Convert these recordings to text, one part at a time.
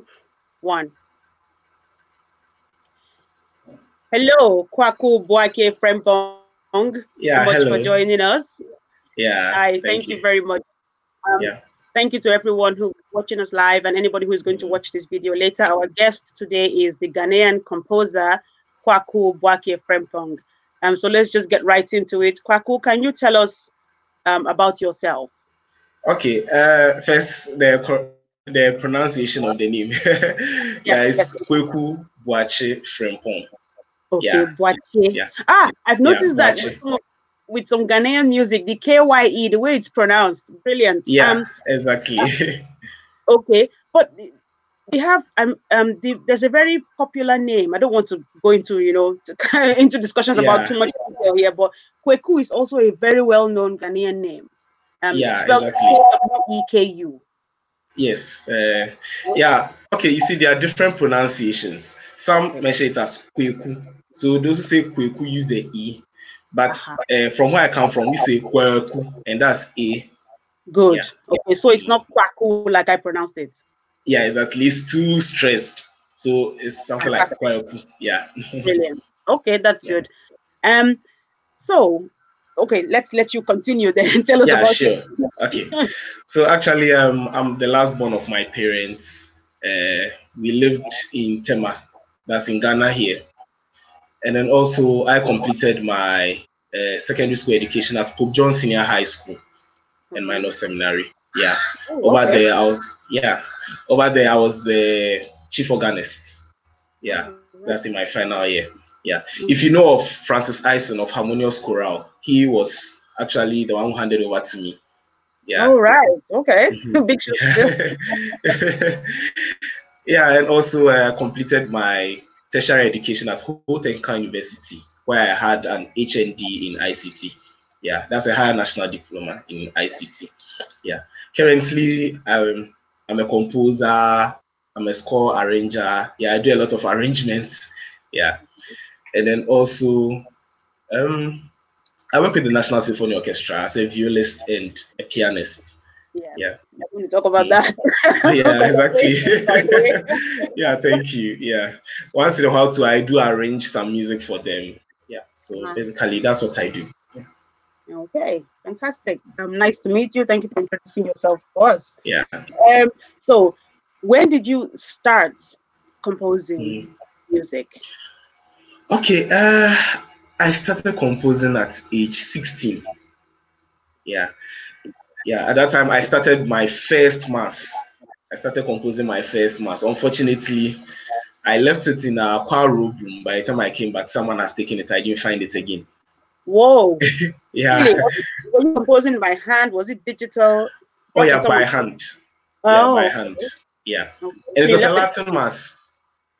two, one. Hello, Kwaku Boakye Frempong. Yeah, much hello. for joining us. Yeah. Hi, thank, thank you. you. very much. Um, Yeah. Thank you to everyone who's watching us live and anybody who is going to watch this video later. Our guest today is the Ghanaian composer Kwaku Boakye Frempong. Um, so let's just get right into it. Kwaku, can you tell us um, about yourself? Okay. Uh, first the the pronunciation of the name. yeah, it's. Kweku Boache Frempong. Okay, Yeah. Boache. Yeah. Ah, I've noticed that with some, with some Ghanaian music, the KYE, the way it's pronounced, brilliant. Yeah, Um, exactly. okay, but we have um um the, there's a very popular name. I don't want to go into you know to, into discussions Yeah. about too much detail here, but Kweku is also a very well known Ghanaian name. Um, Yeah, spelled exactly. E K U. yes. Uh, yeah. Okay. You see, there are different pronunciations. Some mention it as Kweku. So those who say Kweku use the e, but Uh-huh. uh, from where I come from, we say Kweku, and that's a. Good. Yeah. Okay, so it's not Kwaku like I pronounced it. Yeah, it's at least too stressed. So it's something like Kweku. Yeah. Brilliant. Okay, that's Yeah. good. Um, so okay, let's let you continue then. Tell us yeah, about sure. Okay. So actually, um, I'm the last born of my parents. Uh, we lived in Tema, that's in Ghana here, and then also I completed my uh, secondary school education at Pope John Senior High School and Minor Seminary. Yeah. Oh, Over okay. there, I was yeah. Over there, I was the chief organist. Yeah. That's in my final year. Yeah. If you know of Francis Eisen of Harmonious Chorale, he was actually the one who handed over to me. Yeah. All right. Okay. Mhm. Big. Yeah. and also uh, completed my tertiary education at Ho Technical University, where I had an HND in ICT. Yeah, that's a higher national diploma in ICT. Yeah. Currently, um, I'm a composer, I'm a score arranger. Yeah, I do a lot of arrangements. Yeah. And then also, um, I work with the National Symphony Orchestra as a violist and a pianist. Yes. Yeah. I'm going to talk about that. yeah, exactly. Yeah, thank you. Yeah. Once in a while too, I do arrange some music for them. Yeah. So basically that's what I do. Okay, fantastic. Um, nice to meet you. Thank you for introducing yourself to us. Yeah. Um, so when did you start composing Mm. music? Okay. Uh I started composing at age 16. Yeah. Yeah. At that time I started my first mass. I started composing my first mass. Unfortunately, I left it in a choir room. By the time I came back, someone has taken it. I didn't find it again. Whoa, Yeah. really? Was it- Were you composing by hand? Was it digital? Oh yeah, by hand. Yeah, Oh, by hand. Yeah. okay. And it was a Latin mass.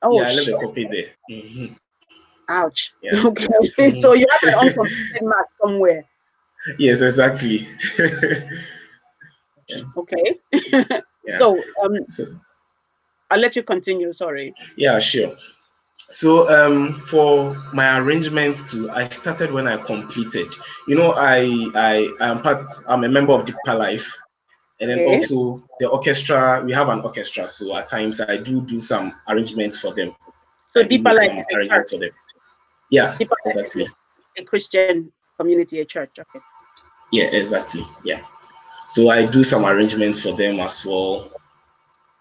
Oh, yeah, I left shit. a copy there. Mhm. Ouch. Yeah. Okay, so you have an uncompleted mark somewhere. Yes, exactly. Okay. Yeah. So um, So, I'll let you continue. Sorry. yeah, sure. So um, for my arrangements too, I started when I completed. You know, I I am part. I'm a member of Deeper Life, and then Okay. also the orchestra. We have an orchestra, so at times I do do some arrangements for them. So I Deeper Life is a arrangements for them. Yeah, Deeper Life is exactly. a Christian community, a church. Okay. Yeah, exactly. Yeah. So I do some arrangements for them as well.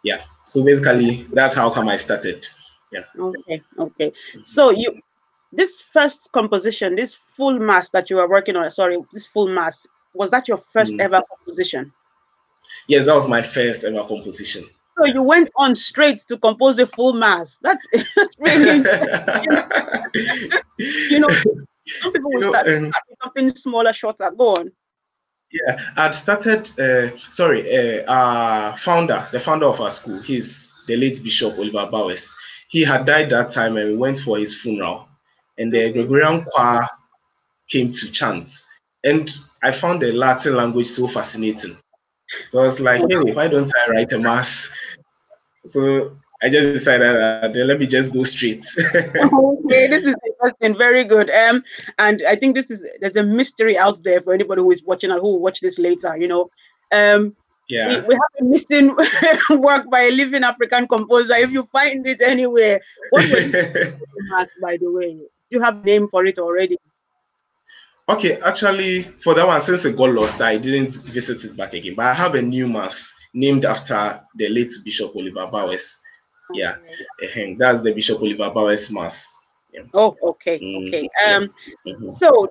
Yeah. So basically, that's how come I started. Yeah. Okay. Okay. So you, this first composition, this full mass that you were working on. Sorry, this full mass was that your first Mm. ever composition? Yes, that was my first ever composition. So you went on straight to compose the full mass. That's that's really you know some people will You know, start um, something smaller, shorter. Go on. yeah, I'd started. Uh, sorry, uh, our founder, the founder of our school, he's the late Bishop Oliver Bowers. He had died that time, and we went for his funeral. And the Gregorian choir came to chant, and I found the Latin language so fascinating. So I was like, hey, why don't I write a mass? So I just decided, uh, let me just go straight. okay, this is interesting. Very good. Um, and I think this is there's a mystery out there for anybody who is watching and who will watch this later. You know, um, Yeah. We, we have a missing work by a living African composer. If you find it anywhere, what was mass, by the way? You have name for it already. Okay, actually, for that one, since it got lost, I didn't visit it back again. But I have a new mass named after the late Bishop Oliver Bowers. Yeah, that's the Bishop Oliver Bowers mass. Yeah. Oh, okay, mm-hmm. okay. Um, mm-hmm. so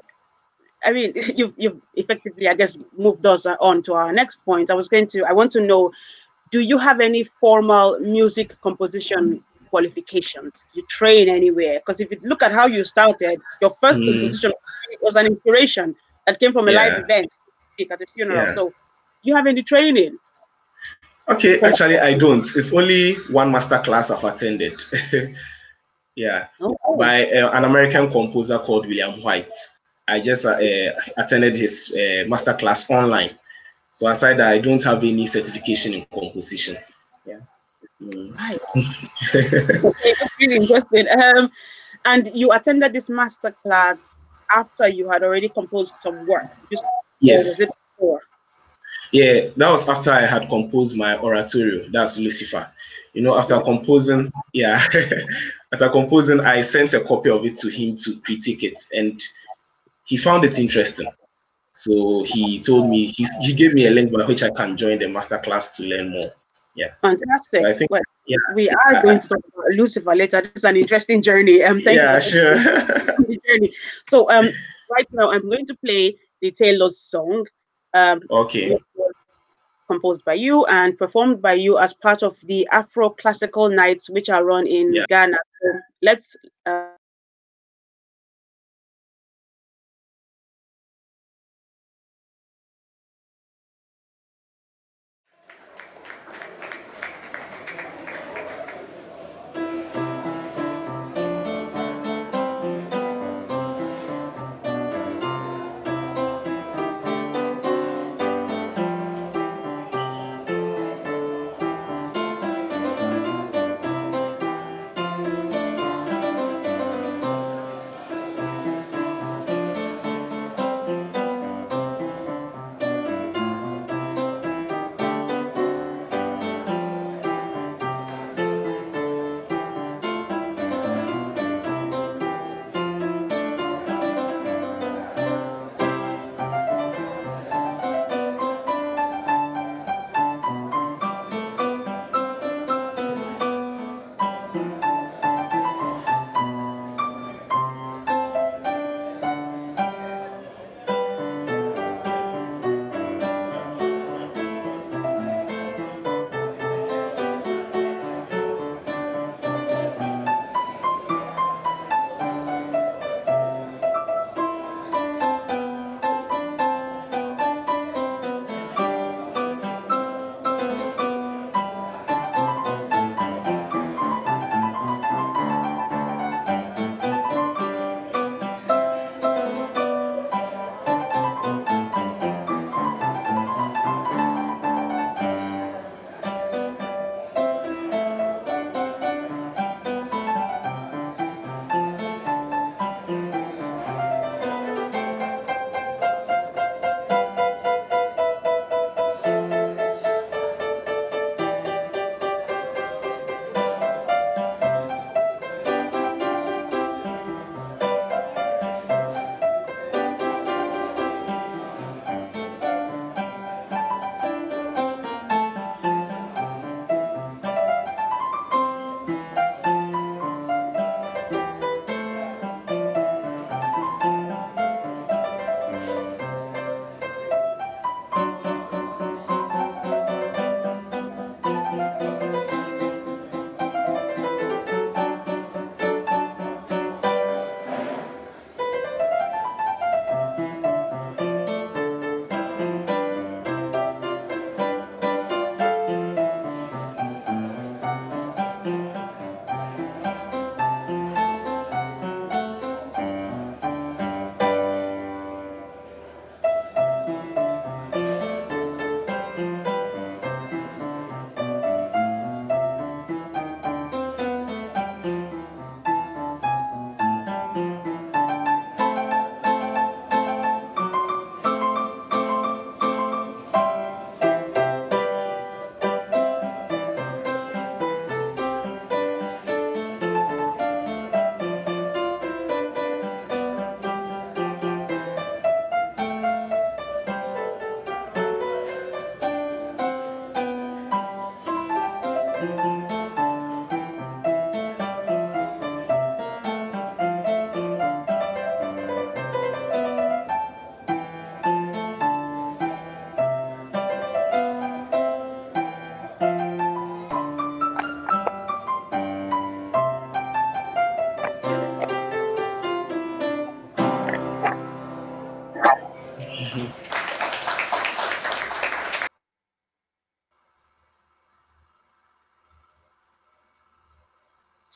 I mean, you've you've effectively, I guess, moved us on to our next point. I was going to, I want to know, do you have any formal music composition qualifications? You train anywhere? Because if you look at how you started, your first mm. composition was an inspiration that came from a yeah. live event at a funeral. Yeah. So, you have any training? Okay, actually, I don't. It's only one master class I've attended. yeah, okay. by uh, an American composer called William White. I just uh, attended his uh, master class online. So aside that, I don't have any certification in composition. Right. okay, really interesting. Um, and you attended this master class after you had already composed some work. Just, yes. it before? Yeah, that was after I had composed my oratorio. That's Lucifer. You know, after composing, yeah, after composing, I sent a copy of it to him to critique it, and he found it interesting. So he told me he, he gave me a link by which I can join the masterclass to learn more. Yeah. Fantastic. So I think yeah, we are going to talk about Lucifer later. This is an interesting journey. Um, thank yeah, sure. journey. So um, right now I'm going to play the Tailor's song. Um, okay. Composed by you and performed by you as part of the Afro Classical Nights, which are run in yeah. Ghana. So let's. Uh,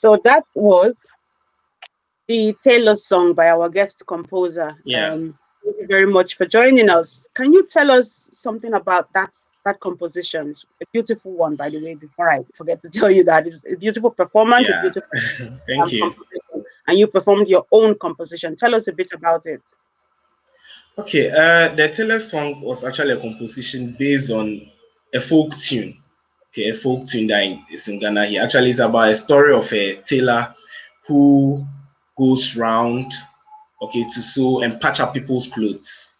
So that was the Tailor song by our guest composer. Yeah. Um, thank you very much for joining us. Can you tell us something about that that composition? It's a beautiful one, by the way. Before I forget to tell you that it's a beautiful performance. Yeah. Beautiful Thank um, you. and you performed your own composition. Tell us a bit about it. Okay, uh, the Tailor song was actually a composition based on a folk tune. Okay, a folk tune that is in Ghana here. Actually, it's about a story of a tailor who goes round, okay, to sew and patch up people's clothes.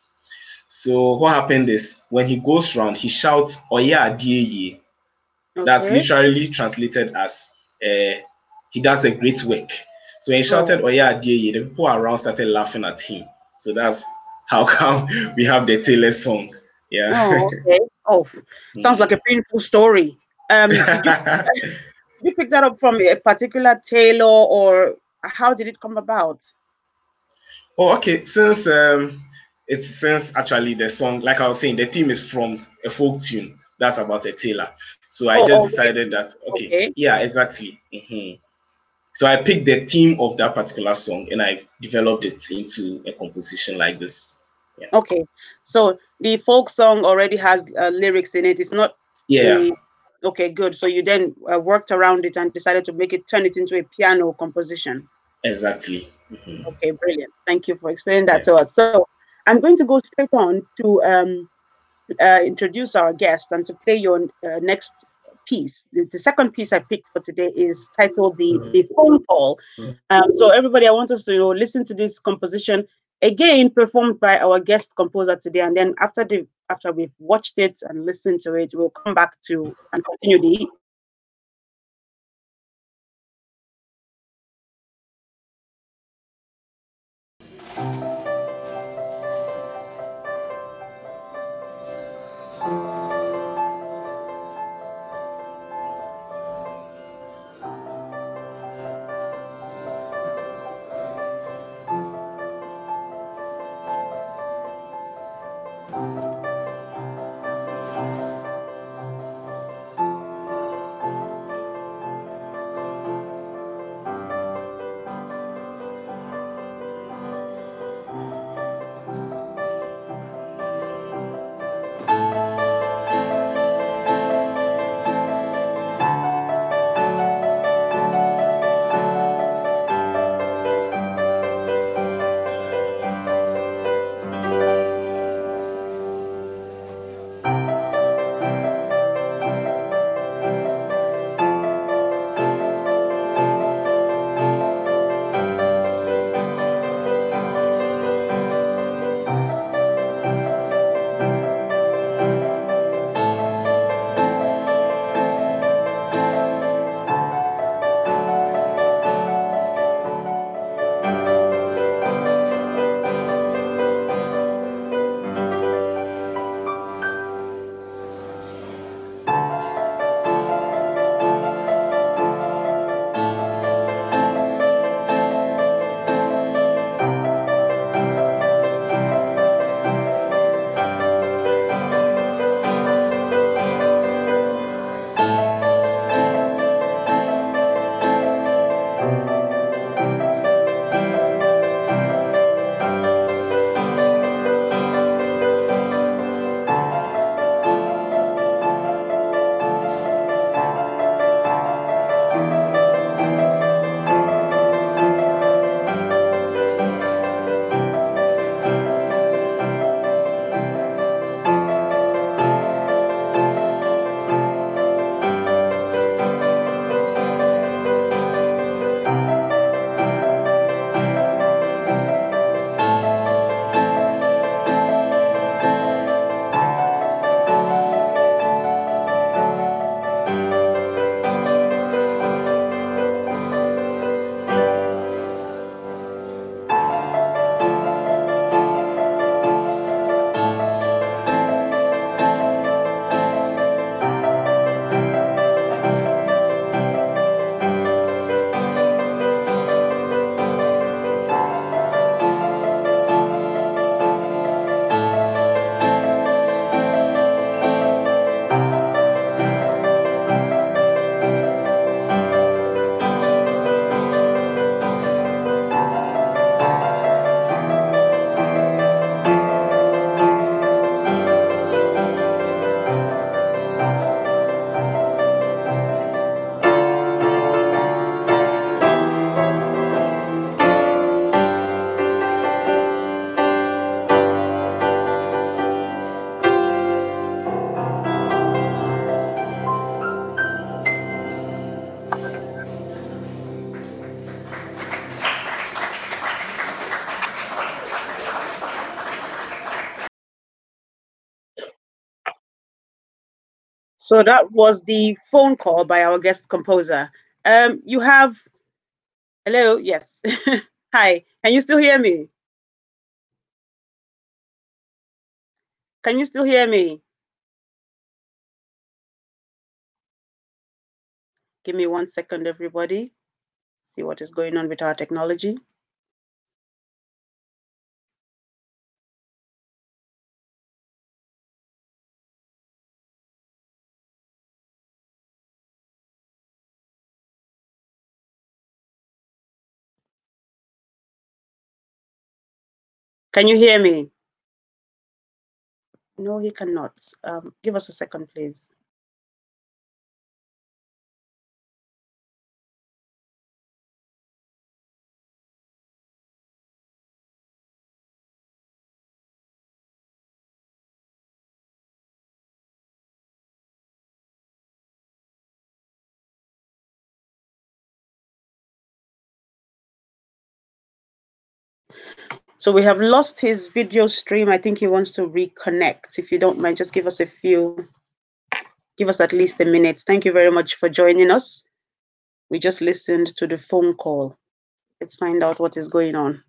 So what happened is when he goes round, he shouts "Oya Adieye." That's Okay. literally translated as uh, he does a great work. So when he shouted Oya Adieye, the people around started laughing at him. So that's how come we have the Tailor song. Yeah. Oh, okay. Oh, sounds like a painful story. Um, did you, you pick that up from a particular tailor, or how did it come about? oh, okay. Since um, it's since actually the song, like I was saying, the theme is from a folk tune that's about a tailor. So I Oh, just okay. decided that okay, Okay. yeah, exactly. Mhm. So I picked the theme of that particular song and I developed it into a composition like this. Okay, so the folk song already has uh, lyrics in it. It's not Yeah, a okay, good. So you then uh, worked around it and decided to make it turn it into a piano composition. exactly. Mhm. Okay, brilliant. Thank you for explaining that Yeah. to us. So I'm going to go straight on to um, uh, introduce our guest and to play your uh, next piece. The, the second piece I picked for today is titled "The the Phone Call." Mhm. Um, so everybody, I want us to you know, listen to this composition again, performed by our guest composer today, and then after the after we've watched it and listened to it, we'll come back to and continue the So that was the phone call by our guest composer. Um, you have, hello, yes. Hi, can you still hear me? Can you still hear me? Give me one second, everybody. See what is going on with our technology. Can you hear me? No, he cannot. Um, give us a second, please. So we have lost his video stream. I think he wants to reconnect. If you don't mind, just give us a few, give us at least a minute. Thank you very much for joining us. We just listened to the phone call. Let's find out what is going on.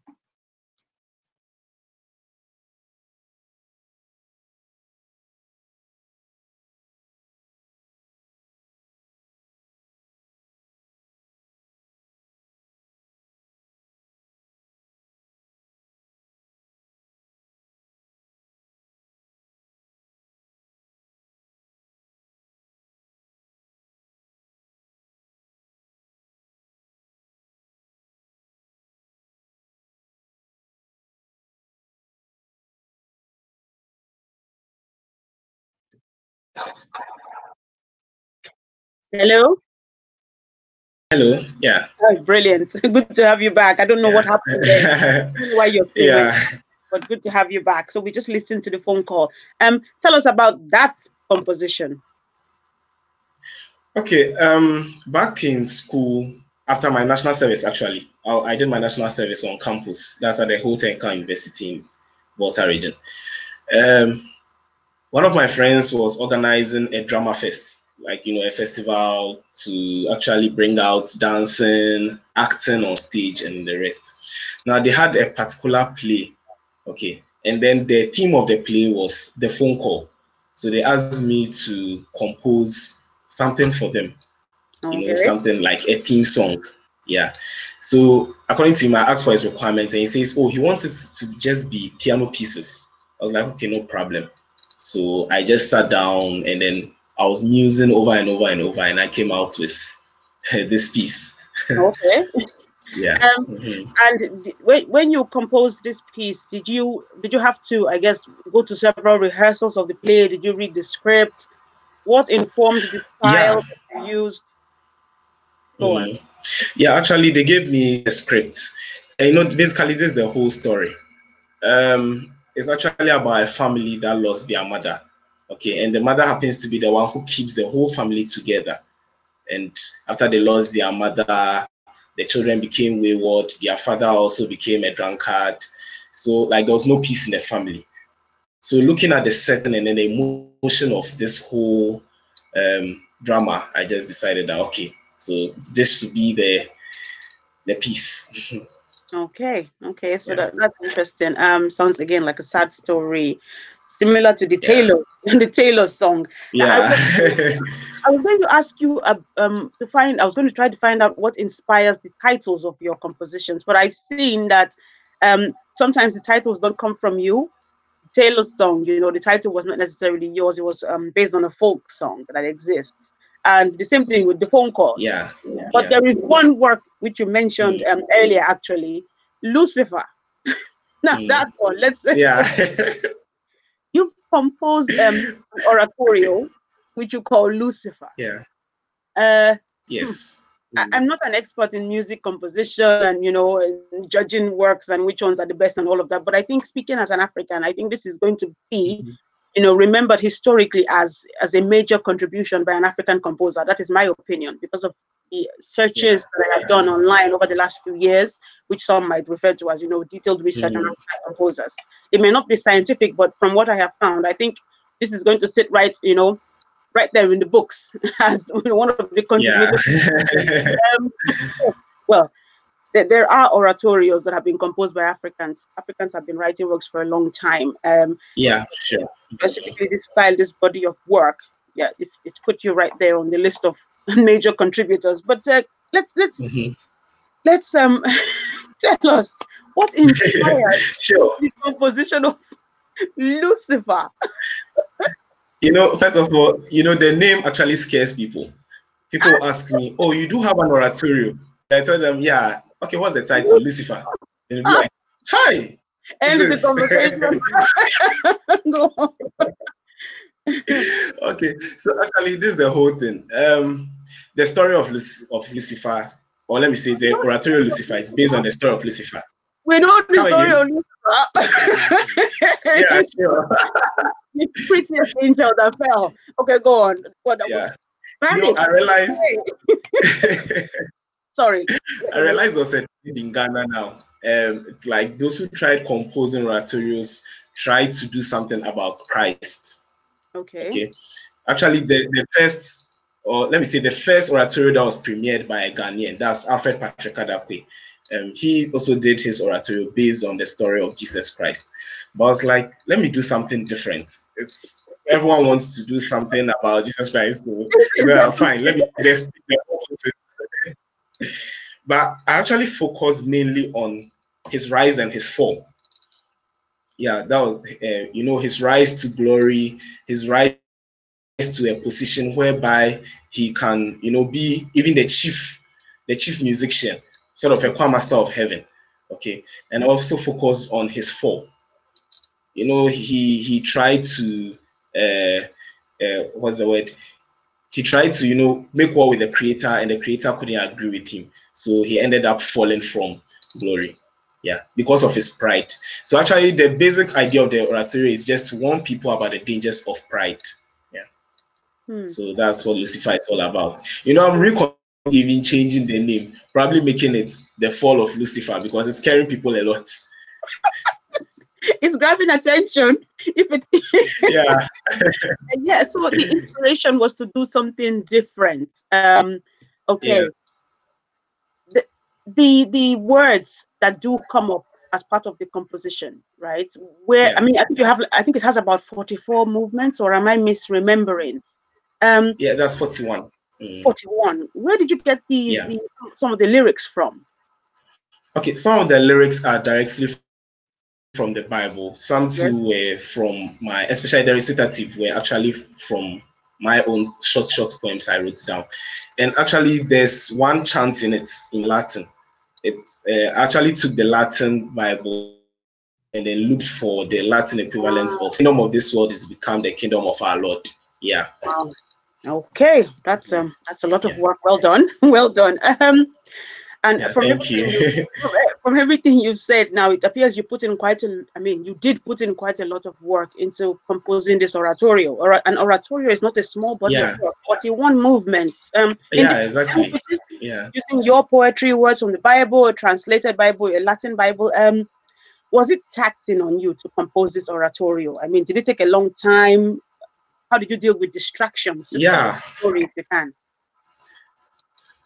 Hello? Hello. Yeah. Oh, brilliant. good to have you back. I don't know yeah. what happened there. why you're yeah. but good to have you back. So we just listened to the phone call. Um, tell us about that composition. Okay. Um, back in school, after my national service, actually, I, I did my national service on campus. That's at the Ho Technical University in Volta region. Um, one of my friends was organizing a drama fest like you know a festival to actually bring out dancing acting on stage and the rest. Now they had a particular play okay and then the theme of the play was the phone call. So they asked me to compose something for them okay. you know something like a theme song yeah. So according to him i asked for his requirements and he says oh he wants it to just be piano pieces. I was like okay no problem so i just sat down and then I was musing over and over and over, and I came out with this piece. Okay. yeah. Um, mm-hmm. And when when you composed this piece, did you did you have to, I guess, go to several rehearsals of the play? Did you read the script? What informed the style yeah. you used? Go mm. on. Yeah, actually, they gave me a script. And, you know, basically, this is the whole story. Um, it's actually about a family that lost their mother Okay, and the mother happens to be the one who keeps the whole family together. And after they lost their mother, the children became wayward. Their father also became a drunkard. So, like, there was no peace in the family. So, looking at the setting and then the emotion of this whole um, drama, I just decided that okay, so this should be the the piece. okay, okay, so yeah. that, that's interesting. Um, sounds again like a sad story similar to the yeah. Tailor the Tailor song. Yeah. I was, I was, going to ask you uh, um, to find. I was going to try to find out what inspires the titles of your compositions, but I've seen that um, sometimes the titles don't come from you. Tailor's song, you know, the title was not necessarily yours. It was um, based on a folk song that exists. And the same thing with the phone call. Yeah. But yeah. there is one work which you mentioned mm. um, earlier, actually, Lucifer. now mm. that one, let's say. Yeah. You've composed um, an oratorio, which you call Lucifer. Yeah. Uh, yes. I, am not an expert in music composition and you know judging works and which ones are the best and all of that. But I think speaking as an African, I think this is going to be, mm-hmm. You know, remembered historically as as a major contribution by an African composer. That is my opinion because of the searches yeah. that I have done online over the last few years, which some might refer to as, you know, detailed research mm. on composers. It may not be scientific, but from what I have found, I think this is going to sit right, you know, right there in the books as one of the contributors. Yeah. um, well, there, there are oratorios that have been composed by Africans. Africans have been writing works for a long time. Um, yeah, sure. specifically this style, this body of work. Yeah, it's, it's put you right there on the list of major contributors. But uh, let's let's Mhm. let's um tell us what inspired Sure. the composition of Lucifer. You know, first of all, you know, the name actually scares people. People ask me, Oh, you do have an oratorio. I tell them, Yeah, okay, what's the title? Lucifer. They'll be like, Hi. End the conversation. Okay, so actually, this is the whole thing. Um, the story of Luc- of Lucifer, or let me say, the oratorio Lucifer is based on the story of Lucifer. we know the How story of Lucifer. Yeah, sure. the prettiest angel that fell. Okay, go on. What that Yeah. was You know, I realized, Sorry. I realized there's a trend in Ghana now. Um, it's like those who tried composing oratorios tried to do something about Christ. Okay. Okay. Actually, the, the first, or let me say, the first oratorio that was premiered by a Ghanaian, that's Alfred Patrick Addaquay. Um, he also did his oratorio based on the story of Jesus Christ. But I was like, let me do something different. It's everyone wants to do something about Jesus Christ. So, well, fine, let me just pick the opposite. But I actually focused mainly on his rise and his fall. Yeah, that was, uh, you know, his rise to glory, his rise to a position whereby he can, you know, be even the chief, the chief musician, sort of a choir master of heaven. Okay, and also focus on his fall. You know, he he tried to, uh, uh, what's the word? He tried to, you know, make war with the creator, and the creator couldn't agree with him. So he ended up falling from glory. Yeah, because of his pride. So actually, the basic idea of the oratorio is just to warn people about the dangers of pride. Hmm. So that's what Lucifer is all about. You know, I'm recon even changing the name, probably making it the fall of Lucifer because it's scaring people a lot. It's grabbing attention. If it Yeah, yeah, so the inspiration was to do something different. Um okay. Yeah. The, the the words that do come up as part of the composition, right? Where Yeah. I mean I think you have I think it has about 44 movements, or am I misremembering? Um yeah, that's 41. Mm. 41. Where did you get the, Yeah. the some of the lyrics from? Okay, some of the lyrics are directly from the Bible. Some too were from my, especially the recitative, were actually from my own short, short poems I wrote down. And actually, there's one chant in it in Latin. It's uh, actually took the Latin Bible and then looked for the Latin equivalent of kingdom of this world is become the kingdom of our Lord. Yeah. Wow. Okay, that's um that's a lot of Yeah. work. Well done, well done. Um, and Yeah, from thank everything you. from, everything you've said now, it appears you put in quite a. I mean, you did put in quite a lot of work into composing this oratorio. Or an oratorio is not a small body Yeah. of work. Forty-one movements. Um, yeah, exactly. Yeah. using your poetry words from the Bible, a translated Bible, a Latin Bible. Um, was it taxing on you to compose this oratorio? I mean, did it take a long time? How did you deal with distractions? Yeah. story if you can.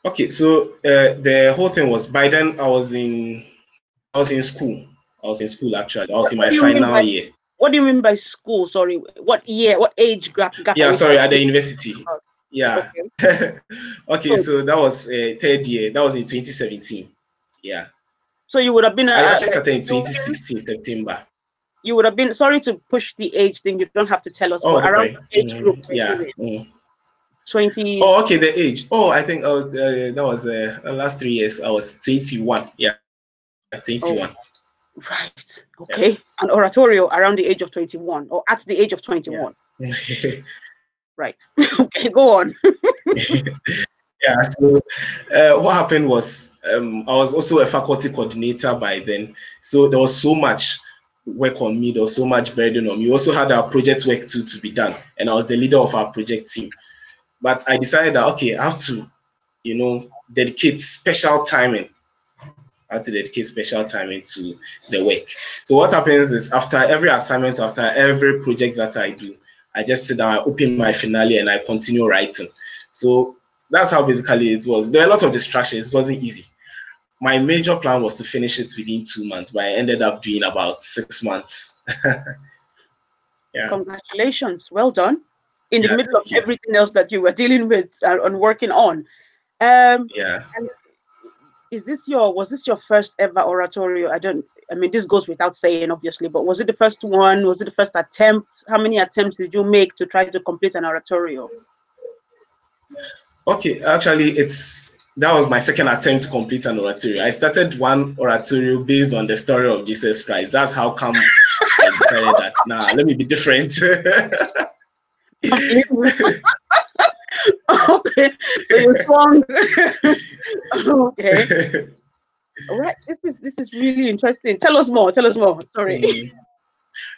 Okay, so uh, the whole thing was by then I was in I was in school. I was in school actually. I was in my do you mean final by- year. What do you mean by school? Sorry, what year? What age gap? gap Yeah, sorry, at the university. about? Yeah. Okay. okay, so that was uh, third year. That was in 2017. Yeah. So you would have been. I Uh, actually started in 2016 September. you would have been. Sorry to push the age thing. You don't have to tell us. Oh, but around the age Mm, group. yeah. mm. Twenty. Oh, okay, the age. Oh, I think I was uh, that was uh, the last three years. I was 21. Yeah. 21. Right. Okay. An oratorio around the age of twenty-one, or at the age of twenty-one. Right. okay. Go on. yeah so uh, what happened was um, i was also a faculty coordinator by then so there was so much work on me there was so much burden on me we also had our project work too to be done and i was the leader of our project team but i decided that okay i have to you know dedicate special timing I have to dedicate special timing to the work. So what happens is after every assignment, after every project that I do, I just sit down, I open my finale, and I continue writing. So that's how basically it was. There were a lot of distractions. It wasn't easy. My major plan was to finish it within two months, but I ended up doing about six months. yeah. Congratulations. Well done. In the yeah, middle of everything else that you were dealing with and working on. Um, yeah. is this your was this your first ever oratorio? I don't I mean this goes without saying obviously, but was it the first one? Was it the first attempt? How many attempts did you make to try to complete an oratorio? Okay, actually, it's that was my second attempt to complete an oratorio. I started one oratorio based on the story of Jesus Christ. That's how come I decided that now nah, let me be different. okay. okay, so you're strong. okay. All right, this is this is really interesting. Tell us more. Tell us more. Sorry. Mm.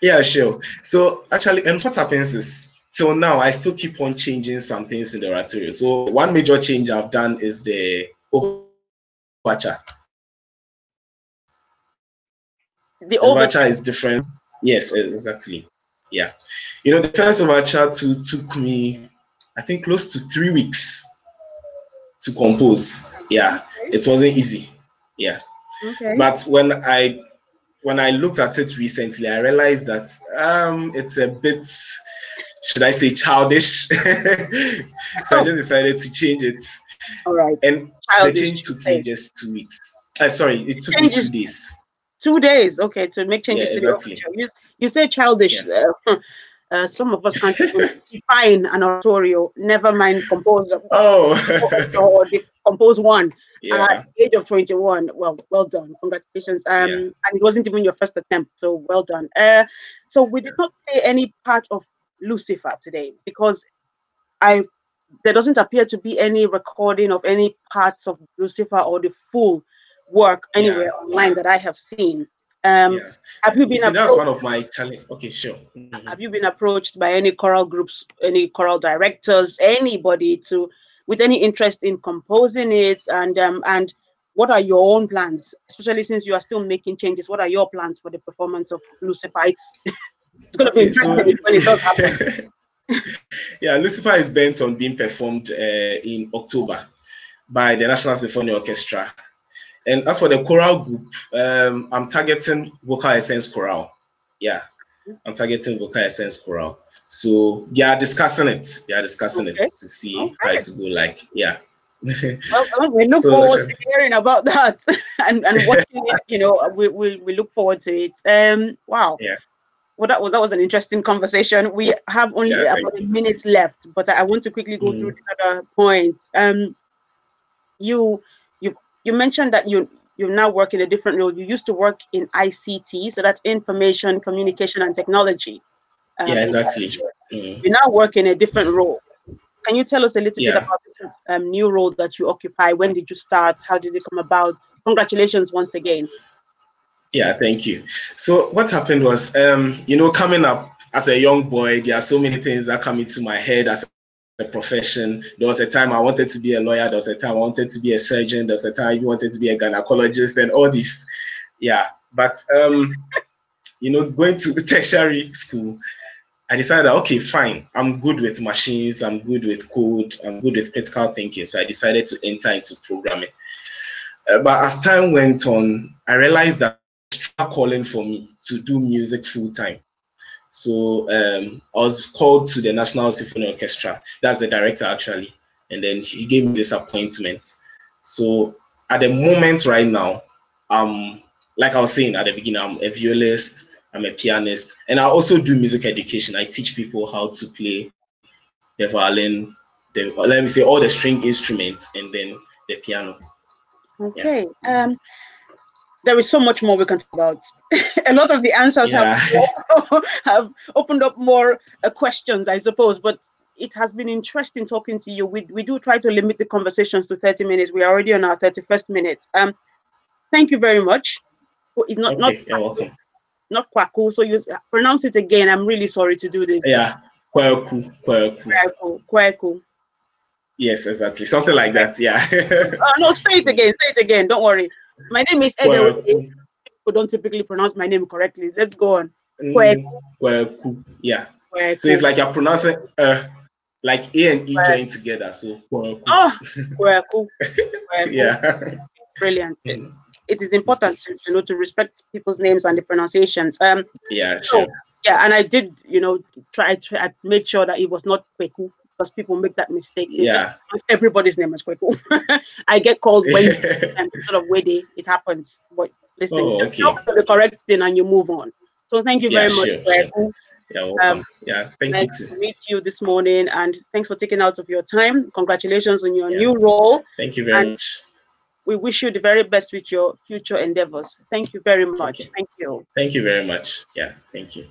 Yeah, sure. So actually, and what happens is till now, I still keep on changing some things in the oratorio. So one major change I've done is the overture. The overture is different. Yes, exactly. Yeah. You know, the first overture to, took me, I think, close to three weeks to compose. Yeah, it wasn't easy. Yeah. Okay. But when I when I looked at it recently, I realized that um, it's a bit should I say childish? so I just decided to change it. All right. And childish, the change took me just two weeks. Uh, sorry, it took me two days. Two days, okay, to make changes yeah, exactly. to the you say childish. Yeah. Uh, uh, some of us can't define an oratorio, never mind compose oh. or compose one yeah. at the age of 21. Well, well done. Congratulations. Um, yeah. and it wasn't even your first attempt, so well done. Uh, so we did not play any part of Lucifer today because I there doesn't appear to be any recording of any parts of Lucifer or the full work anywhere yeah. online that I have seen. Um, yeah. Have you been? See, that's one of my challenge. Okay, sure. Mm-hmm. Have you been approached by any choral groups, any choral directors, anybody to with any interest in composing it, and um, and what are your own plans, especially since you are still making changes? What are your plans for the performance of Lucifer? It's it's going to be interesting so, when it does happen. yeah, Lucifer is bent on being performed uh, in October by the National Symphony Orchestra. And as for the choral group, um, I'm targeting Vocal Essence Choral. Yeah, I'm targeting Vocal Essence Choral. So they are discussing it. They are discussing okay. it to see okay. how it will go like. Yeah. well, we look so, forward to hearing about that and, and watching it. You know, we, we, we look forward to it. Um, wow. Yeah well, that was that was an interesting conversation. We have only yeah, about a minute left, but I want to quickly go mm. through the other points. Um, you you mentioned that you you now work in a different role. You used to work in ICT, so that's information, communication, and technology. Um, yeah, exactly. Mm. You now work in a different role. Can you tell us a little yeah. bit about this um, new role that you occupy? When did you start? How did it come about? Congratulations once again. Yeah, thank you. So what happened was, um, you know, coming up as a young boy, there are so many things that come into my head as a profession. There was a time I wanted to be a lawyer. There was a time I wanted to be a surgeon. There was a time I wanted to be a gynecologist and all this. Yeah, but um, you know, going to tertiary school, I decided, okay, fine. I'm good with machines. I'm good with code. I'm good with critical thinking. So I decided to enter into programming. Uh, but as time went on, I realized that calling for me to do music full time. So um, I was called to the National Symphony Orchestra. That's the director actually, and then he gave me this appointment. So at the moment right now, um, like I was saying at the beginning, I'm a violist, I'm a pianist, and I also do music education. I teach people how to play the violin, the let me say all the string instruments, and then the piano. Okay. Yeah. Um, there is so much more we can talk about. a lot of the answers yeah. have, have opened up more uh, questions, I suppose, but it has been interesting talking to you. We, we do try to limit the conversations to 30 minutes. We are already on our 31st minute. Um, thank you very much. It's not, okay, not. Not Kwaku, so you pronounce it again. I'm really sorry to do this. Yeah, Kwaku, Kwaku. Kwaku, Kwaku. Yes, exactly. Something like that. Yeah. uh, no, say it again. Say it again. Don't worry. My name is Edo. People don't typically pronounce my name correctly. Let's go on. Mm, well, yeah. So it's like you're pronouncing uh like A and E joined together. So oh, cool. yeah, brilliant. Mm. It is important to you know to respect people's names and the pronunciations. Um, yeah, sure. So, yeah, and I did you know try to I made sure that it was not Kweku because people make that mistake. They yeah, everybody's name is Kweku. I get called when and sort of way it happens. But listen, oh, okay. just the correct thing and you move on. So thank you very yeah, much, sure, yeah, welcome. Um, yeah, thank nice you too. to meet you this morning, and thanks for taking out of your time. Congratulations on your yeah. new role. Thank you very and much. We wish you the very best with your future endeavors. Thank you very much. Okay. Thank you. Thank you very much. Yeah, thank you.